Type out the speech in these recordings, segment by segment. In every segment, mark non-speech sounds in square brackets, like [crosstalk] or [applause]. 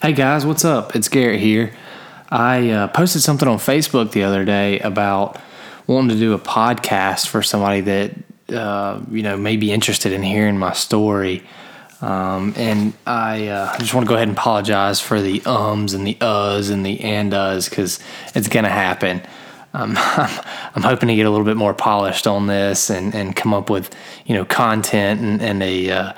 Hey guys, what's up? It's Garrett here. I uh, posted something on Facebook the other day about wanting to do a podcast for somebody that uh, you know may be interested in hearing my story. Um, and I uh, just want to go ahead and apologize for the ums and the uhs and the and uhs because it's gonna happen. Um, [laughs] I'm, hoping to get a little bit more polished on this and, and come up with you know content and, and a uh,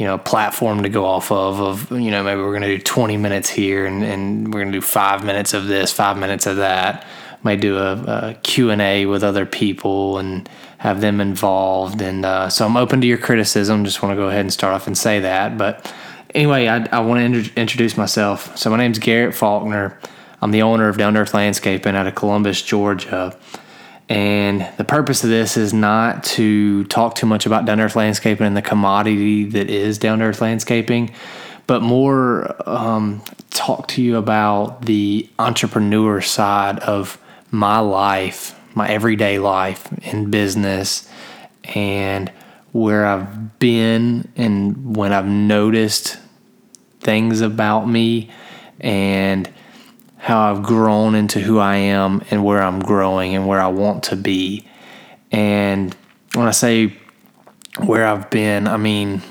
you know, platform to go off of, of, you know, maybe we're going to do 20 minutes here and, and we're going to do five minutes of this, five minutes of that. Might do a, a Q&A with other people and have them involved. And uh, so I'm open to your criticism. Just want to go ahead and start off and say that. But anyway, I, I want to inter- introduce myself. So my name's Garrett Faulkner. I'm the owner of Down Earth Landscaping out of Columbus, Georgia. And the purpose of this is not to talk too much about down earth landscaping and the commodity that is down earth landscaping, but more um, talk to you about the entrepreneur side of my life, my everyday life in business, and where I've been and when I've noticed things about me. And how I've grown into who I am and where I'm growing and where I want to be. And when I say where I've been, I mean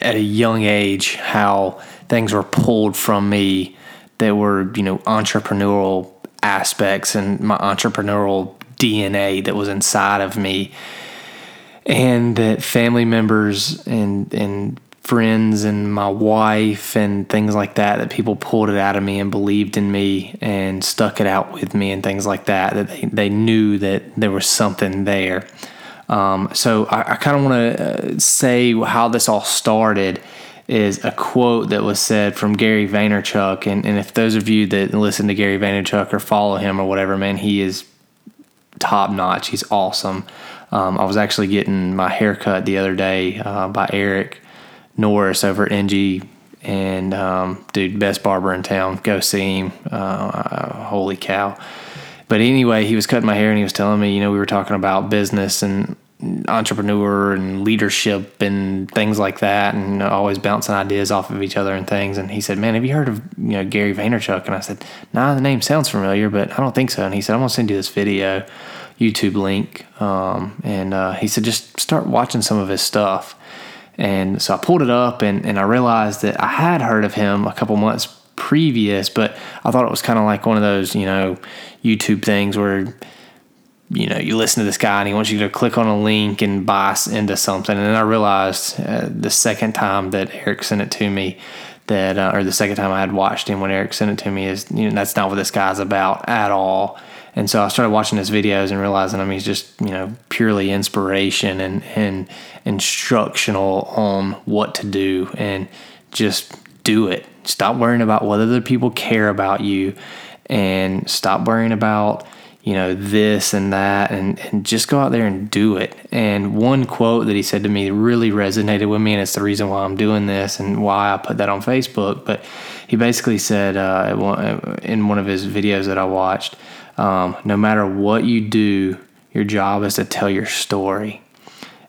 at a young age, how things were pulled from me that were, you know, entrepreneurial aspects and my entrepreneurial DNA that was inside of me. And that family members and, and friends and my wife and things like that that people pulled it out of me and believed in me and stuck it out with me and things like that that they, they knew that there was something there. Um, so i, I kind of want to uh, say how this all started is a quote that was said from Gary Vaynerchuk and, and if those of you that listen to Gary Vaynerchuk or follow him or whatever man he is top notch he's awesome. Um, I was actually getting my haircut the other day uh, by Eric Norris over at NG, and um, dude, best barber in town. Go see him. Uh, holy cow! But anyway, he was cutting my hair and he was telling me, you know, we were talking about business and entrepreneur and leadership and things like that, and always bouncing ideas off of each other and things. And he said, "Man, have you heard of you know Gary Vaynerchuk?" And I said, "Nah, the name sounds familiar, but I don't think so." And he said, "I'm gonna send you this video, YouTube link." Um, and uh, he said, "Just start watching some of his stuff." And so I pulled it up and, and I realized that I had heard of him a couple months previous, but I thought it was kind of like one of those, you know, YouTube things where, you know, you listen to this guy and he wants you to click on a link and buy into something. And then I realized uh, the second time that Eric sent it to me that, uh, or the second time I had watched him when Eric sent it to me is, you know, that's not what this guy's about at all. And so I started watching his videos and realizing, I mean, he's just, you know, purely inspiration and, and instructional on what to do and just do it. Stop worrying about what other people care about you and stop worrying about, you know, this and that and, and just go out there and do it. And one quote that he said to me really resonated with me, and it's the reason why I'm doing this and why I put that on Facebook. But he basically said uh, in one of his videos that I watched, um, no matter what you do, your job is to tell your story.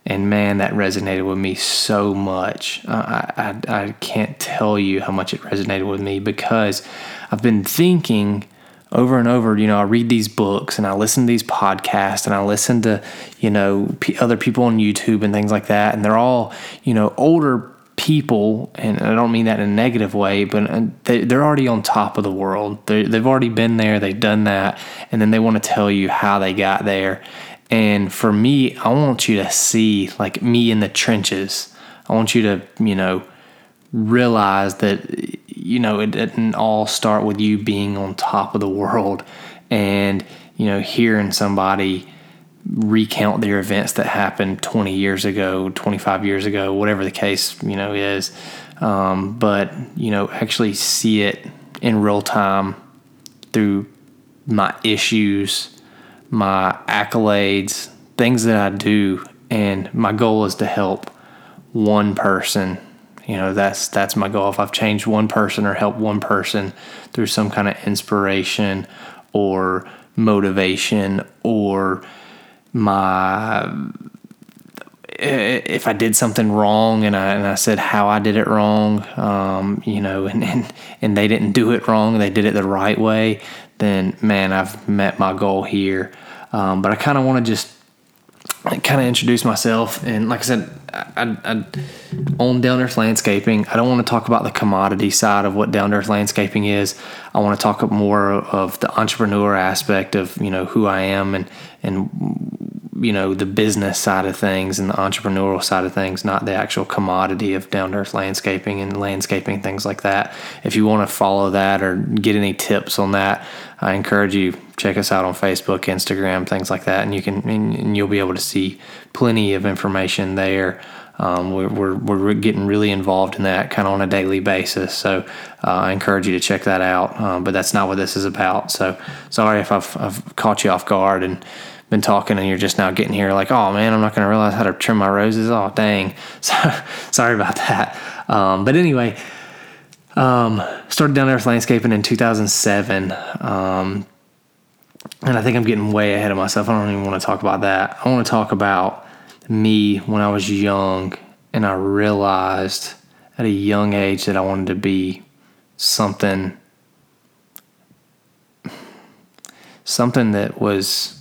And man, that resonated with me so much. Uh, I, I, I can't tell you how much it resonated with me because I've been thinking over and over, you know, I read these books and I listen to these podcasts and I listen to, you know, p- other people on YouTube and things like that. And they're all, you know, older people, and I don't mean that in a negative way, but uh, they, they're already on top of the world. they they've already been there, they've done that, and then they want to tell you how they got there. And for me, I want you to see like me in the trenches. I want you to, you know, realize that, you know, it didn't all start with you being on top of the world and, you know, hearing somebody recount their events that happened 20 years ago, 25 years ago, whatever the case, you know, is. Um, but, you know, actually see it in real time through my issues, my accolades, things that I do. And my goal is to help one person. You know, that's that's my goal. If I've changed one person or helped one person through some kind of inspiration or motivation or my if I did something wrong and I and I said how I did it wrong, um, you know, and, and and they didn't do it wrong, they did it the right way, then man, I've met my goal here. Um, but I kind of want to just kind of introduce myself. And like I said, I, I, own Down Earth Landscaping. I don't want to talk about the commodity side of what Down Earth Landscaping is. I want to talk more of the entrepreneur aspect of you know who I am and and you know the business side of things and the entrepreneurial side of things, not the actual commodity of Down Earth Landscaping and landscaping things like that. If you want to follow that or get any tips on that, I encourage you check us out on Facebook, Instagram, things like that, and you can and you'll be able to see plenty of information there. Um, we're, we're, we're getting really involved in that kind of on a daily basis. So uh, I encourage you to check that out. Um, but that's not what this is about. So sorry if I've, I've caught you off guard and been talking and you're just now getting here like, oh man, I'm not going to realize how to trim my roses. Oh, dang. [laughs] So, sorry about that. Um, but anyway, um, started down Earth Landscaping in 2007. Um, and I think I'm getting way ahead of myself. I don't even want to talk about that. I want to talk about me when I was young and I realized at a young age that I wanted to be something something that was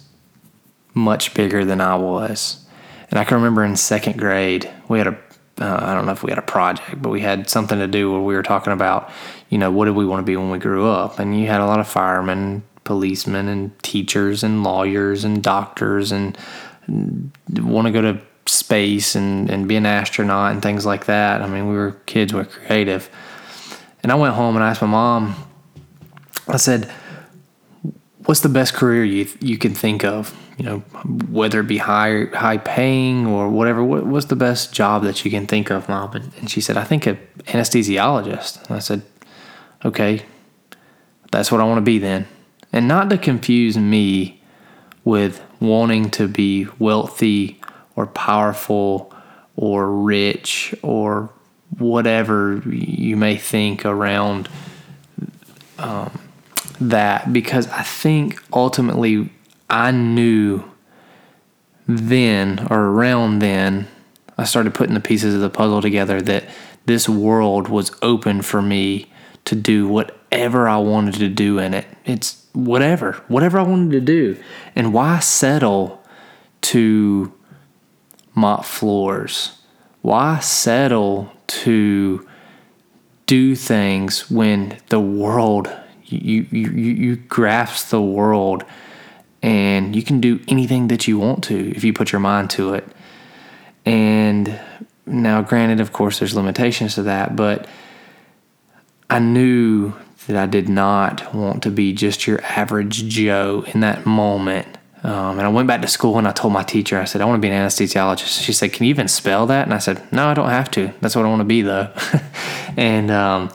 much bigger than I was. And I can remember in second grade, we had a uh, I don't know if we had a project, but we had something to do where we were talking about, you know, what did we want to be when we grew up? And you had a lot of firemen, policemen and teachers and lawyers and doctors and want to go to space and, and be an astronaut and things like that. I mean, we were kids, we are creative. And I went home and I asked my mom, I said, what's the best career you, you can think of? You know, whether it be high, high paying or whatever, what, what's the best job that you can think of, mom? And she said, I think an anesthesiologist. And I said, okay, that's what I want to be then. And not to confuse me with wanting to be wealthy or powerful or rich or whatever you may think around um, that because I think ultimately I knew then or around then I started putting the pieces of the puzzle together that this world was open for me to do whatever I wanted to do in it. It's whatever, whatever I wanted to do. And why settle to mop floors? Why settle to do things when the world you you you, grasp the world and you can do anything that you want to if you put your mind to it. And now granted of course there's limitations to that, but I knew that I did not want to be just your average Joe in that moment. Um, and I went back to school and I told my teacher, I said, I want to be an anesthesiologist. She said, Can you even spell that? And I said, No, I don't have to. That's what I want to be, though. [laughs] and um,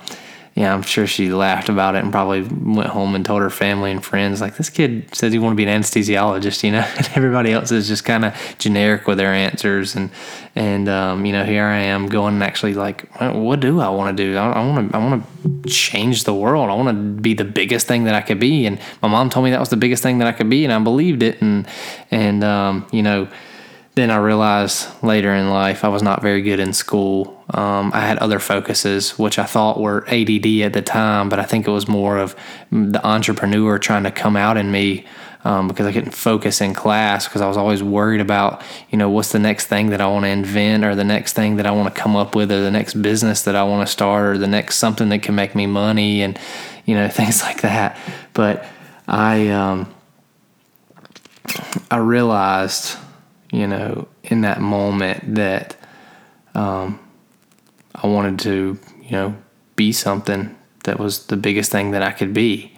yeah, I'm sure she laughed about it and probably went home and told her family and friends, like, this kid says he want to be an anesthesiologist, you know, [laughs] and everybody else is just kind of generic with their answers. And, and, um, you know, here I am going and actually like, what do I want to do? I want to, I want to change the world. I want to be the biggest thing that I could be. And my mom told me that was the biggest thing that I could be. And I believed it. And, and, um, you know, then I realized later in life I was not very good in school. Um, I had other focuses, which I thought were ADD at the time, but I think it was more of the entrepreneur trying to come out in me um, because I couldn't focus in class because I was always worried about, you know, what's the next thing that I want to invent or the next thing that I want to come up with or the next business that I want to start or the next something that can make me money and, you know, [laughs] things like that. But I, um, I realized you know, in that moment that um, I wanted to, you know, be something that was the biggest thing that I could be.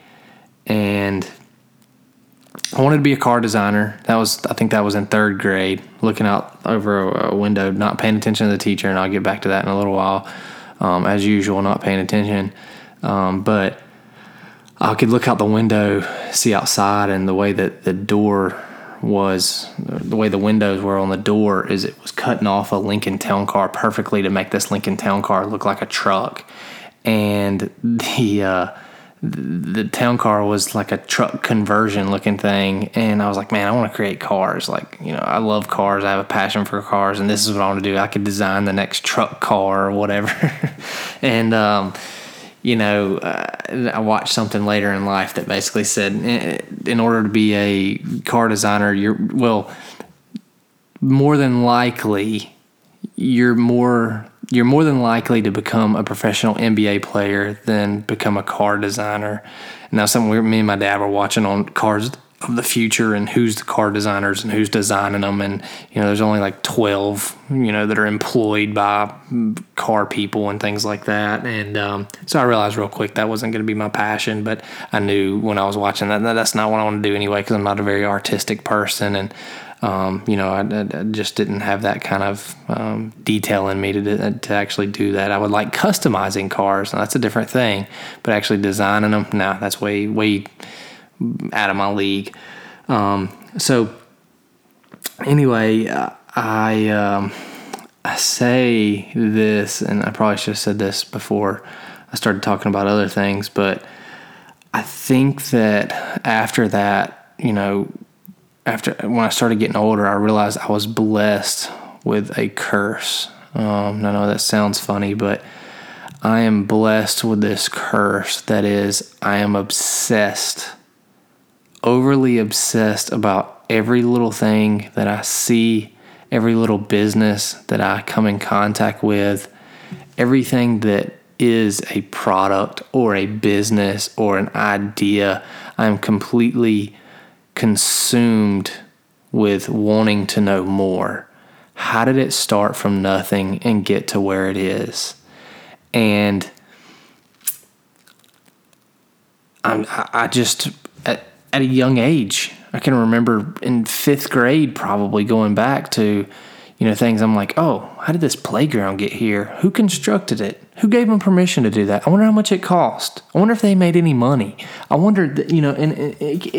And I wanted to be a car designer. That was, I think that was in third grade, looking out over a, window, not paying attention to the teacher. And I'll get back to that in a little while. Um, as usual, not paying attention. Um, but I could look out the window, see outside, and the way that the door was the way the windows were on the door is it was cutting off a Lincoln Town Car perfectly to make this Lincoln Town Car look like a truck, and the uh, the town car was like a truck conversion looking thing. And i was like man i want to create cars. Like you know i love cars. I have a passion for cars and this is what i want to do. I could design the next truck car or whatever. [laughs] And um, you know uh, i watched something later in life that basically said in order to be a car designer you're well more than likely you're more you're more than likely to become a professional NBA player than become a car designer. Now, something we, me and my dad were watching on Cars of the Future and who's the car designers and who's designing them. And, you know, there's only like 12, you know, that are employed by car people and things like that. And um, so I realized real quick that wasn't going to be my passion, but I knew when I was watching that, that that's not what I want to do anyway because I'm not a very artistic person. And, um, you know, I, I, just didn't have that kind of um, detail in me to, to actually do that. I would like customizing cars, that's a different thing. But actually designing them, nah, that's way way out of my league. Um, so anyway, I um, I say this, and I probably should have said this before I started talking about other things, but I think that after that, you know, after when I started getting older, I realized I was blessed with a curse. Um, I know that sounds funny, but I am blessed with this curse that is, I am obsessed, overly obsessed about every little thing that I see, every little business that I come in contact with, everything that is a product or a business or an idea. I'm completely consumed with wanting to know more. How did it start from nothing and get to where it is? And I'm, I just, at, a young age, I can remember in fifth grade probably going back to you know, things I'm like, oh, how did this playground get here? Who constructed it? Who gave them permission to do that? I wonder how much it cost. I wonder if they made any money. I wondered, you know, and it, it,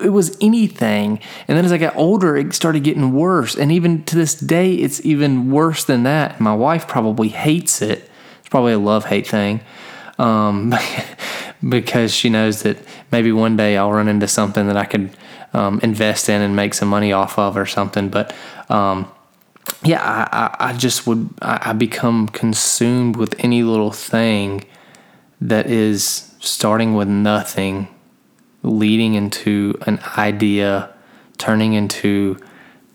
it, was anything. And then as I got older, it started getting worse. And even to this day, it's even worse than that. My wife probably hates it. It's probably a love hate thing. Um, [laughs] because she knows that maybe one day I'll run into something that I could um, invest in and make some money off of or something. But, um, yeah, I, I, just would, I, I become consumed with any little thing that is starting with nothing, leading into an idea, turning into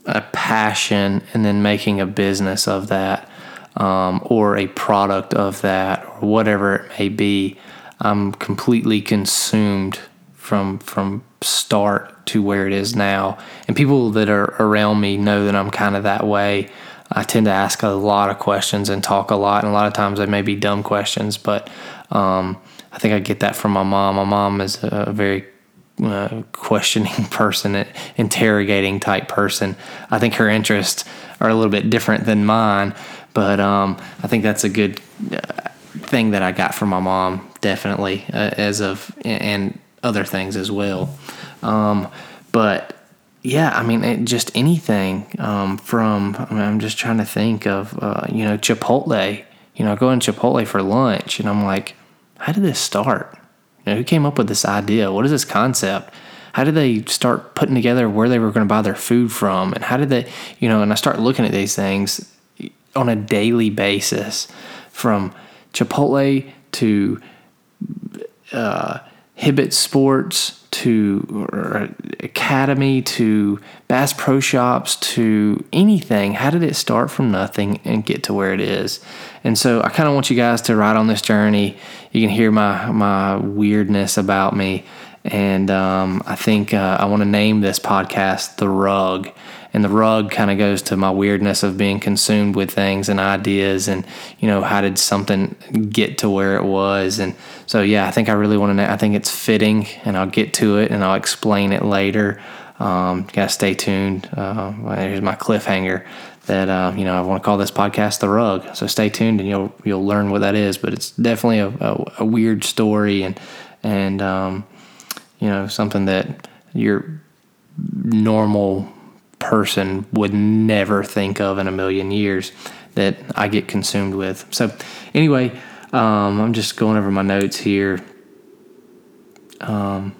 a passion, and then making a business of that, um, or a product of that, or whatever it may be. I'm completely consumed from from start to where it is now. And people that are around me know that I'm kind of that way. I tend to ask a lot of questions and talk a lot, and a lot of times they may be dumb questions, but um, I think I get that from my mom. My mom is a very uh, questioning [laughs] person, interrogating type person. I think her interests are a little bit different than mine, but um, I think that's a good uh, thing that I got from my mom, definitely, uh, as of and other things as well. Um, but yeah, I mean, it, just anything um, from, I I'm just trying to think of, uh, you know, Chipotle. You know, going Chipotle for lunch, and I'm like, how did this start? You know, who came up with this idea? What is this concept? How did they start putting together where they were going to buy their food from? And how did they, you know, and I start looking at these things on a daily basis from Chipotle to uh, Hibbett Sports to Academy to Bass Pro Shops to anything. How did it start from nothing and get to where it is? And so I kind of want you guys to ride on this journey. You can hear my my weirdness about me, and um, I think uh, I want to name this podcast "The Rug." And the rug kind of goes to my weirdness of being consumed with things and ideas and you know how did something get to where it was and so yeah i think i really want to know i think it's fitting and i'll get to it and i'll explain it later um, gotta stay tuned uh, here's my cliffhanger that uh, you know I want to call this podcast the rug. So stay tuned and you'll you'll learn what that is. But it's definitely a, a, a weird story and and um, you know something that your normal person would never think of in a million years that I get consumed with. So, anyway, um, I'm just going over my notes here. um,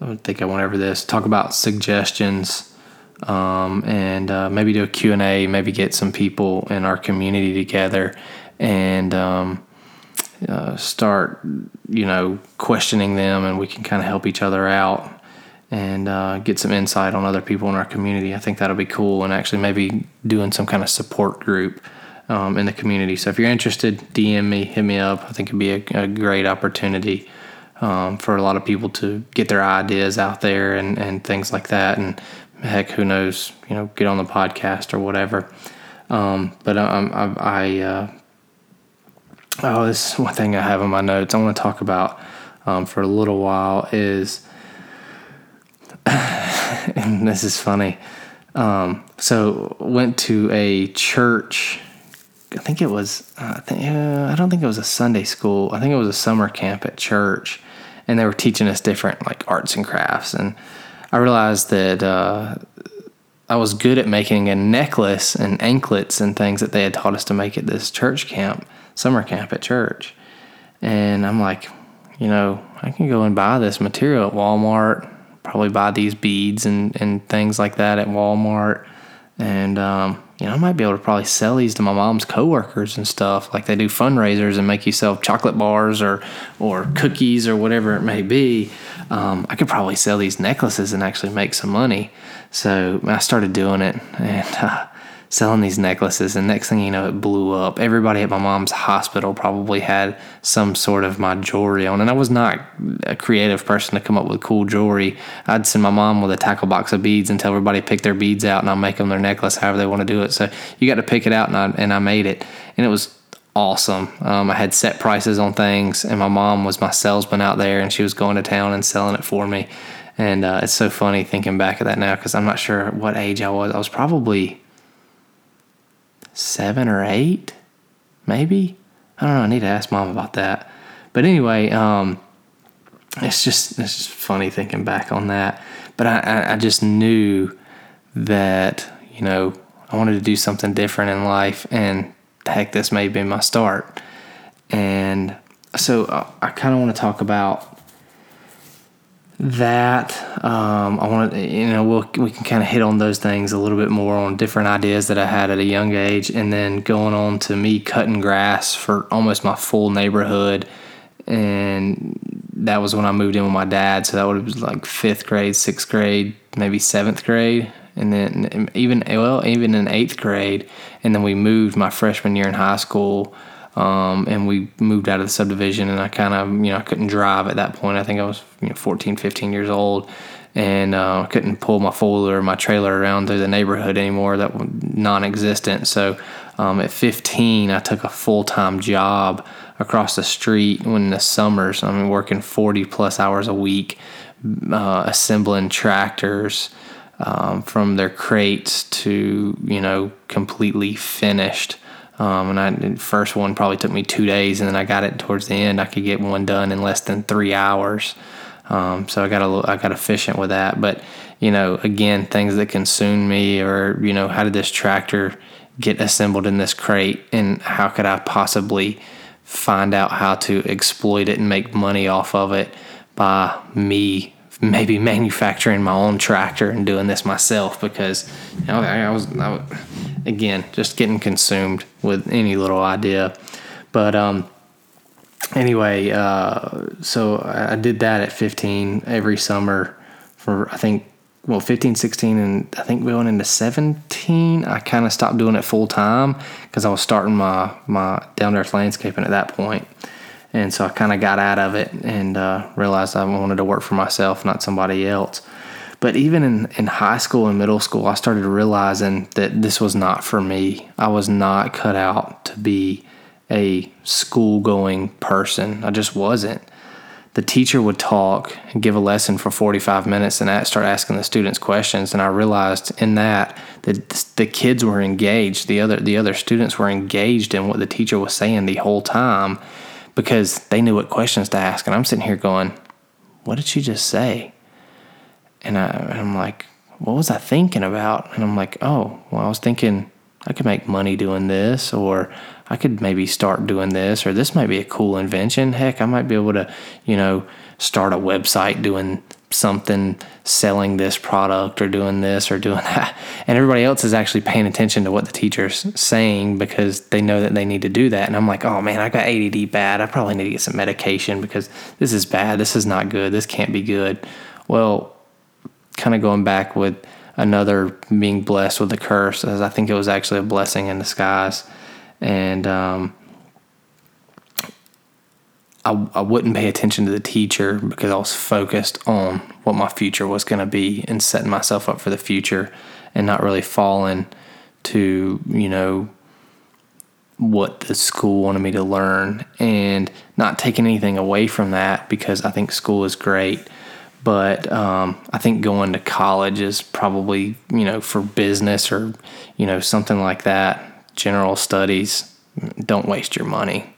I think I went over this. Talk about suggestions, um, and uh, maybe do a Q and A. Maybe get some people in our community together, and um, uh, start, you know, questioning them, and we can kind of help each other out and uh, get some insight on other people in our community. I think that'll be cool, and actually maybe doing some kind of support group um, in the community. So if you're interested, DM me, hit me up. I think it'd be a, a great opportunity um, for a lot of people to get their ideas out there and, and things like that. And heck, who knows, you know, get on the podcast or whatever. Um, but um, I, I uh, oh, this is one thing I have in my notes I want to talk about um, for a little while is, and [laughs] this is funny. Um, so went to a church. I think it was. Uh, I, think, uh, I don't think it was a Sunday school. I think it was a summer camp at church, and they were teaching us different like arts and crafts. And I realized that uh, I was good at making a necklace and anklets and things that they had taught us to make at this church camp, summer camp at church. And I'm like, you know, I can go and buy this material at Walmart, probably buy these beads and, and things like that at Walmart. And um, you know, I might be able to probably sell these to my mom's coworkers and stuff. Like they do fundraisers and make you sell chocolate bars or or cookies or whatever it may be. Um, I could probably sell these necklaces and actually make some money. So I started doing it, and [laughs] uh, selling these necklaces. And next thing you know, it blew up. Everybody at my mom's hospital probably had some sort of my jewelry on. And I was not a creative person to come up with cool jewelry. I'd send my mom with a tackle box of beads and tell everybody pick their beads out and I'll make them their necklace however they want to do it. So you got to pick it out and I, and I made it. And it was awesome. Um, I had set prices on things, and my mom was my salesman out there, and she was going to town and selling it for me. And uh, it's so funny thinking back at that now because I'm not sure what age I was. I was probably seven or eight, maybe. I don't know. I need to ask mom about that. But anyway, um, it's just it's just funny thinking back on that. But I, I just knew that you know I wanted to do something different in life, and heck, this may be my start. And so uh, I, I kind of want to talk about that um, I want to, you know, we'll, we can kind of hit on those things a little bit more on different ideas that I had at a young age, and then going on to me cutting grass for almost my full neighborhood, and that was when I moved in with my dad. So that would have been like fifth grade, sixth grade, maybe seventh grade, and then even well, even in eighth grade, and then we moved my freshman year in high school um, and we moved out of the subdivision and I kind of, you know, I couldn't drive at that point. I think I was you know, 14, 15 years old and uh, I couldn't pull my four or my trailer around through the neighborhood anymore. That was non-existent. So um, at 15, I took a full-time job across the street when the summers. I mean, working 40 plus hours a week, uh, assembling tractors um, from their crates to you know completely finished. Um, and I the first one probably took me two days, and then I got it towards the end. I could get one done in less than three hours. Um, so I got a I got efficient with that. But you know, again, things that consume me, or you know, how did this tractor get assembled in this crate, and how could I possibly find out how to exploit it and make money off of it by me maybe manufacturing my own tractor and doing this myself because you know, I, was, I was again just getting consumed with any little idea. But um, anyway, uh, so I did that at 15 every summer for I think well 15 16 and i think going into 17 i kind of stopped doing it full time because i was starting my my down earth landscaping at that point and so I kind of got out of it and uh, realized I wanted to work for myself, not somebody else. But even in, in high school and middle school, I started realizing that this was not for me. I was not cut out to be a school going person. I just wasn't. The teacher would talk and give a lesson for 45 minutes and start asking the students questions. And I realized in that that the kids were engaged. The other, the other students were engaged in what the teacher was saying the whole time because they knew what questions to ask. And I'm sitting here going, what did she just say? And, I, and I'm like, what was I thinking about? And I'm like, oh, well, I was thinking I could make money doing this, or I could maybe start doing this, or this might be a cool invention. Heck, I might be able to, you know, start a website doing something, selling this product or doing this or doing [laughs] that. And everybody else is actually paying attention to what the teacher's saying because they know that they need to do that. And I'm like, oh man, I got ADD bad. I probably need to get some medication because this is bad. This is not good. This can't be good. Well, kind of going back with another being blessed with a curse, as I think it was actually a blessing in disguise. And um, I, I wouldn't pay attention to the teacher because I was focused on what my future was going to be and setting myself up for the future and not really falling to, you know, what the school wanted me to learn and not taking anything away from that because I think school is great. But um, I think going to college is probably, you know, for business or, you know, something like that, general studies. Don't waste your money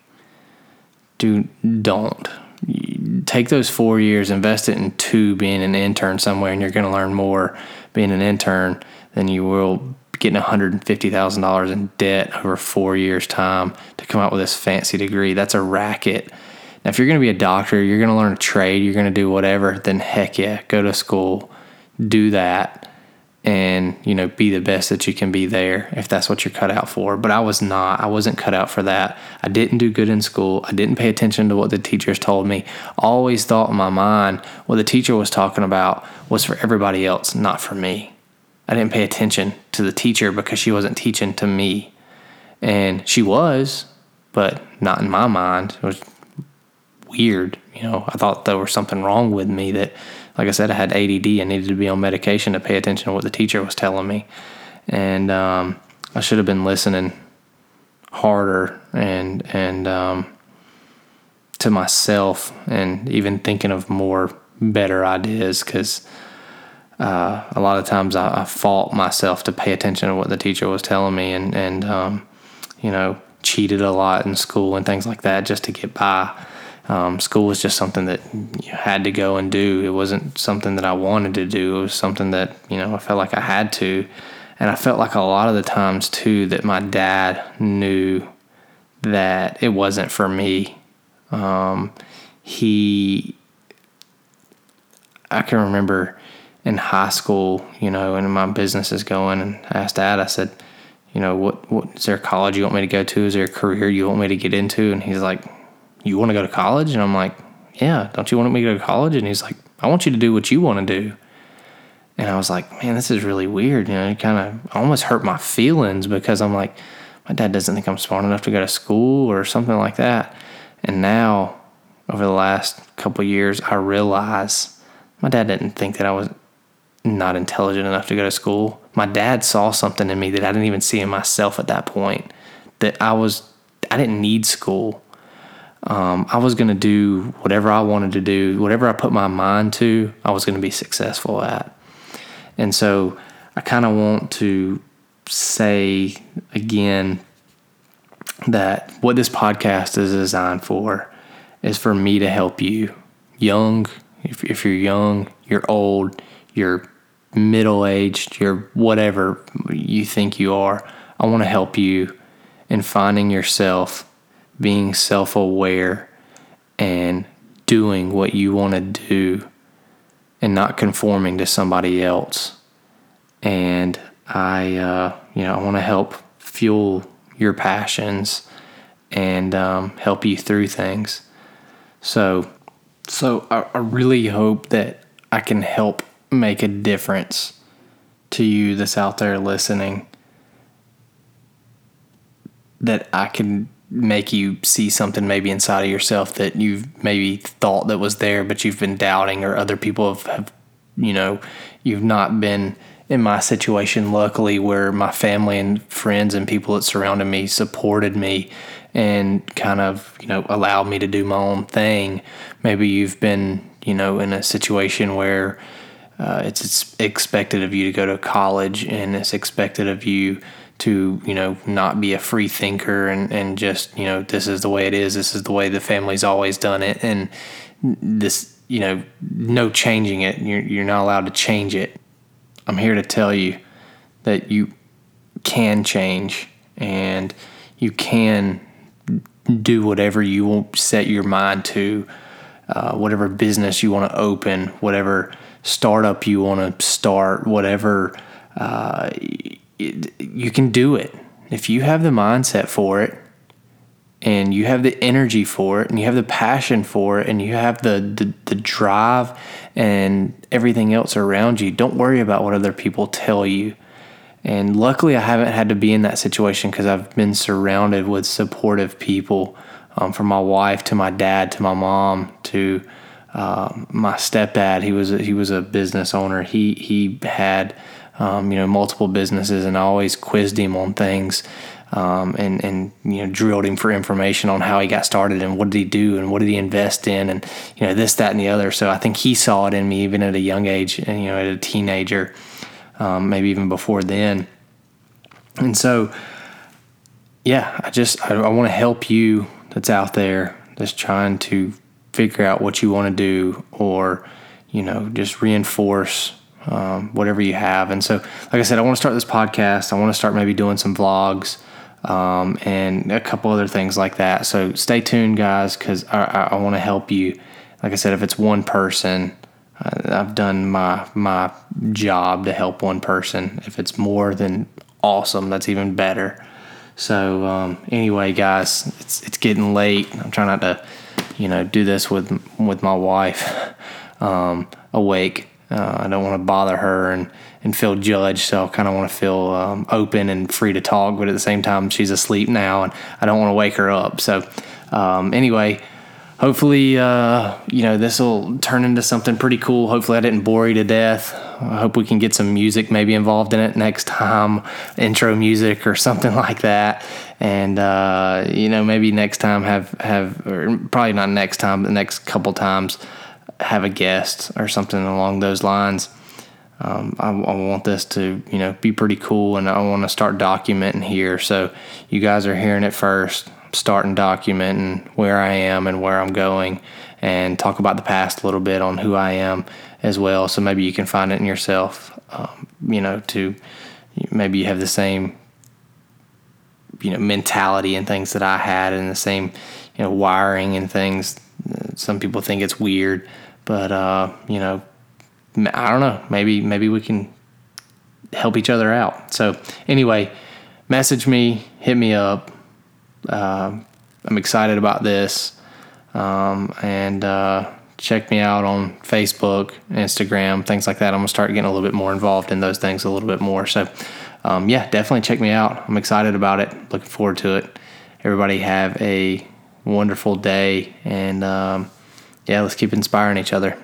do don't take those four years, invest it in two being an intern somewhere, and you're going to learn more being an intern than you will getting $150,000 in debt over four years' time to come out with this fancy degree. That's a racket. Now, if you're going to be a doctor, you're going to learn a trade, you're going to do whatever, then heck yeah, go to school, do that and you know be the best that you can be there if that's what you're cut out for. But i was not. I wasn't cut out for that. I didn't do good in school. I didn't pay attention to what the teachers told me. Always thought in my mind what the teacher was talking about was for everybody else not for me. I didn't pay attention to the teacher because she wasn't teaching to me. And she was but not in my mind. It was weird you know. I thought there was something wrong with me that like I said, I had ADD. I needed to be on medication to pay attention to what the teacher was telling me, and um, I should have been listening harder and and um, to myself, and even thinking of more better ideas because. Uh, a lot of times I, I, fault myself to pay attention to what the teacher was telling me and, and um, you know, cheated a lot in school and things like that just to get by. Um, school was just something that you had to go and do. It wasn't something that I wanted to do. It was something that you know I felt like I had to, and I felt like a lot of the times too that my dad knew that it wasn't for me. Um, he, I can remember in high school, you know, and my business is going, and I asked dad, I said, you know, what, what is there a college you want me to go to? Is there a career you want me to get into? And he's like, you want to go to college? And I'm like, yeah, don't you want me to go to college? And he's like, I want you to do what you want to do. And I was like, man, this is really weird. You know, it kind of almost hurt my feelings because I'm like, my dad doesn't think I'm smart enough to go to school or something like that. And now, over the last couple years, I realize my dad didn't think that I was not intelligent enough to go to school. My dad saw something in me that I didn't even see in myself at that point. That I was, I didn't need school um, I was going to do whatever I wanted to do, whatever I put my mind to, I was going to be successful at. And so I kind of want to say again that what this podcast is designed for is for me to help you, young, if, if you're young, you're old, you're middle aged, you're whatever you think you are. I want to help you in finding yourself being self aware and doing what you want to do and not conforming to somebody else. And I, uh, you know, I want to help fuel your passions and um, help you through things. So, so I, I really hope that I can help make a difference to you that's out there listening. That I can make you see something maybe inside of yourself that you've maybe thought that was there, but you've been doubting, or other people have, have you know, you've not been in my situation, luckily, where my family and friends and people that surrounded me supported me and kind of, you know, allowed me to do my own thing. Maybe you've been, you know, in a situation where uh, it's, it's expected of you to go to college and it's expected of you to you know not be a free thinker and and just you know this is the way it is this is the way the family's always done it. And this you know no changing it. You're you're not allowed to change it. I'm here to tell you that you can change and you can do whatever you want set your mind to, uh, whatever business you want to open, whatever startup you want to start, whatever, uh, you can do it. If you have the mindset for it, and you have the energy for it and you have the passion for it and you have the, the, the drive and everything else around you don't worry about what other people tell you and luckily, I haven't had to be in that situation because I've been surrounded with supportive people um, from my wife to my dad to my mom to uh, my stepdad. He was a, he was a business owner. He he had um, you know multiple businesses, and I always quizzed him on things. Um, and and you know drilled him for information on how he got started and what did he do and what did he invest in and you know this that and the other. So I think he saw it in me even at a young age and you know at a teenager um, maybe even before then. And so, yeah, I just I, I want to help you that's out there that's trying to figure out what you want to do or you know just reinforce um, whatever you have. And so, like I said, I want to start this podcast. I want to start maybe doing some vlogs um, and a couple other things like that. So stay tuned, guys, because I, I, want to help you. Like I said, if it's one person, I've done my my job to help one person. If it's more than awesome, that's even better. So um, anyway, guys, it's it's getting late. I'm trying not to, you know, do this with with my wife [laughs] um, awake. Uh, I don't want to bother her and and feel judged. So I kind of want to feel um, open and free to talk. But at the same time, she's asleep now, and I don't want to wake her up. So um, anyway hopefully, uh, you know, this will turn into something pretty cool. Hopefully, I didn't bore you to death. I hope we can get some music maybe involved in it next time, intro music or [laughs] something like that. And uh, you know, maybe next time have have or probably not next time, but the next couple times have a guest or something along those lines. Um, I, I, want this to you know be pretty cool, and I want to start documenting here. So you guys are hearing it first starting documenting where I am and where I'm going and talk about the past a little bit on who I am as well. So maybe you can find it in yourself, um, you know, to maybe you have the same, you know, mentality and things that I had and the same, you know, wiring and things. Some people think it's weird, but, uh, you know, I don't know. Maybe, maybe we can help each other out. So anyway, message me, hit me up uh, I'm excited about this. Um, and uh, check me out on Facebook, Instagram, things like that. I'm gonna start getting a little bit more involved in those things a little bit more. So, um, yeah, definitely check me out. I'm excited about it. Looking forward to it. Everybody have a wonderful day, and um, yeah, let's keep inspiring each other.